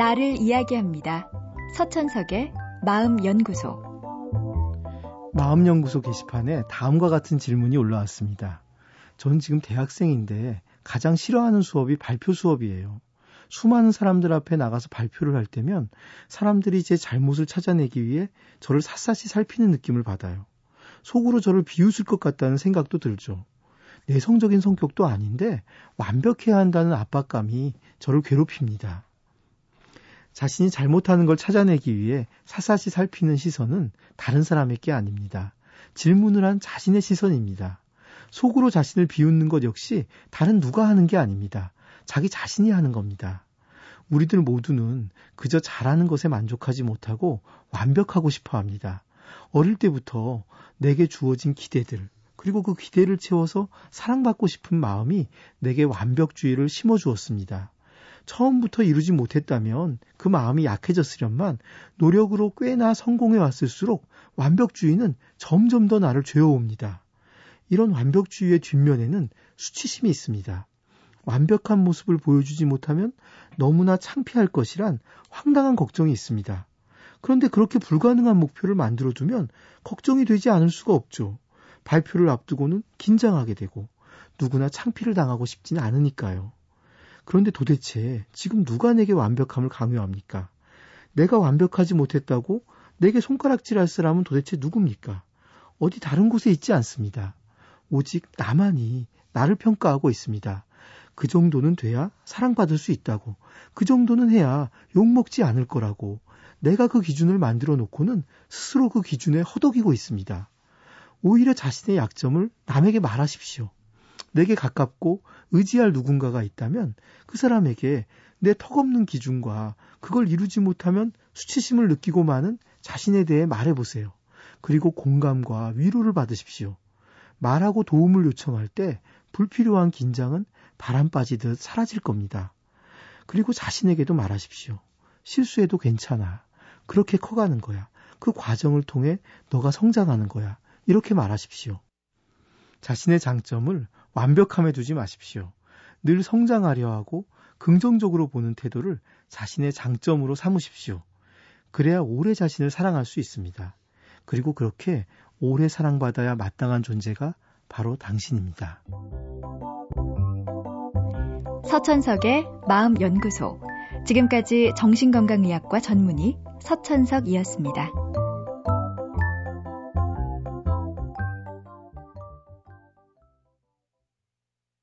나를 이야기합니다. 서천석의 마음연구소. 마음연구소 게시판에 다음과 같은 질문이 올라왔습니다. 저는 지금 대학생인데 가장 싫어하는 수업이 발표 수업이에요. 수많은 사람들 앞에 나가서 발표를 할 때면 사람들이 제 잘못을 찾아내기 위해 저를 샅샅이 살피는 느낌을 받아요. 속으로 저를 비웃을 것 같다는 생각도 들죠. 내성적인 성격도 아닌데 완벽해야 한다는 압박감이 저를 괴롭힙니다. 자신이 잘못하는 걸 찾아내기 위해 사사시 살피는 시선은 다른 사람의 게 아닙니다. 질문을 한 자신의 시선입니다. 속으로 자신을 비웃는 것 역시 다른 누가 하는 게 아닙니다. 자기 자신이 하는 겁니다. 우리들 모두는 그저 잘하는 것에 만족하지 못하고 완벽하고 싶어 합니다. 어릴 때부터 내게 주어진 기대들, 그리고 그 기대를 채워서 사랑받고 싶은 마음이 내게 완벽주의를 심어 주었습니다. 처음부터 이루지 못했다면 그 마음이 약해졌으련만 노력으로 꽤나 성공해 왔을수록 완벽주의는 점점 더 나를 죄어옵니다. 이런 완벽주의의 뒷면에는 수치심이 있습니다. 완벽한 모습을 보여주지 못하면 너무나 창피할 것이란 황당한 걱정이 있습니다. 그런데 그렇게 불가능한 목표를 만들어두면 걱정이 되지 않을 수가 없죠. 발표를 앞두고는 긴장하게 되고 누구나 창피를 당하고 싶지는 않으니까요. 그런데 도대체 지금 누가 내게 완벽함을 강요합니까? 내가 완벽하지 못했다고 내게 손가락질할 사람은 도대체 누굽니까? 어디 다른 곳에 있지 않습니다. 오직 나만이 나를 평가하고 있습니다. 그 정도는 돼야 사랑받을 수 있다고. 그 정도는 해야 욕먹지 않을 거라고. 내가 그 기준을 만들어 놓고는 스스로 그 기준에 허덕이고 있습니다. 오히려 자신의 약점을 남에게 말하십시오. 내게 가깝고 의지할 누군가가 있다면 그 사람에게 내 턱없는 기준과 그걸 이루지 못하면 수치심을 느끼고 마는 자신에 대해 말해보세요. 그리고 공감과 위로를 받으십시오. 말하고 도움을 요청할 때 불필요한 긴장은 바람 빠지듯 사라질 겁니다. 그리고 자신에게도 말하십시오. 실수해도 괜찮아. 그렇게 커가는 거야. 그 과정을 통해 너가 성장하는 거야. 이렇게 말하십시오. 자신의 장점을 완벽함에 두지 마십시오. 늘 성장하려 하고 긍정적으로 보는 태도를 자신의 장점으로 삼으십시오. 그래야 오래 자신을 사랑할 수 있습니다. 그리고 그렇게 오래 사랑받아야 마땅한 존재가 바로 당신입니다. 서천석의 마음연구소. 지금까지 정신건강의학과 전문의 서천석이었습니다.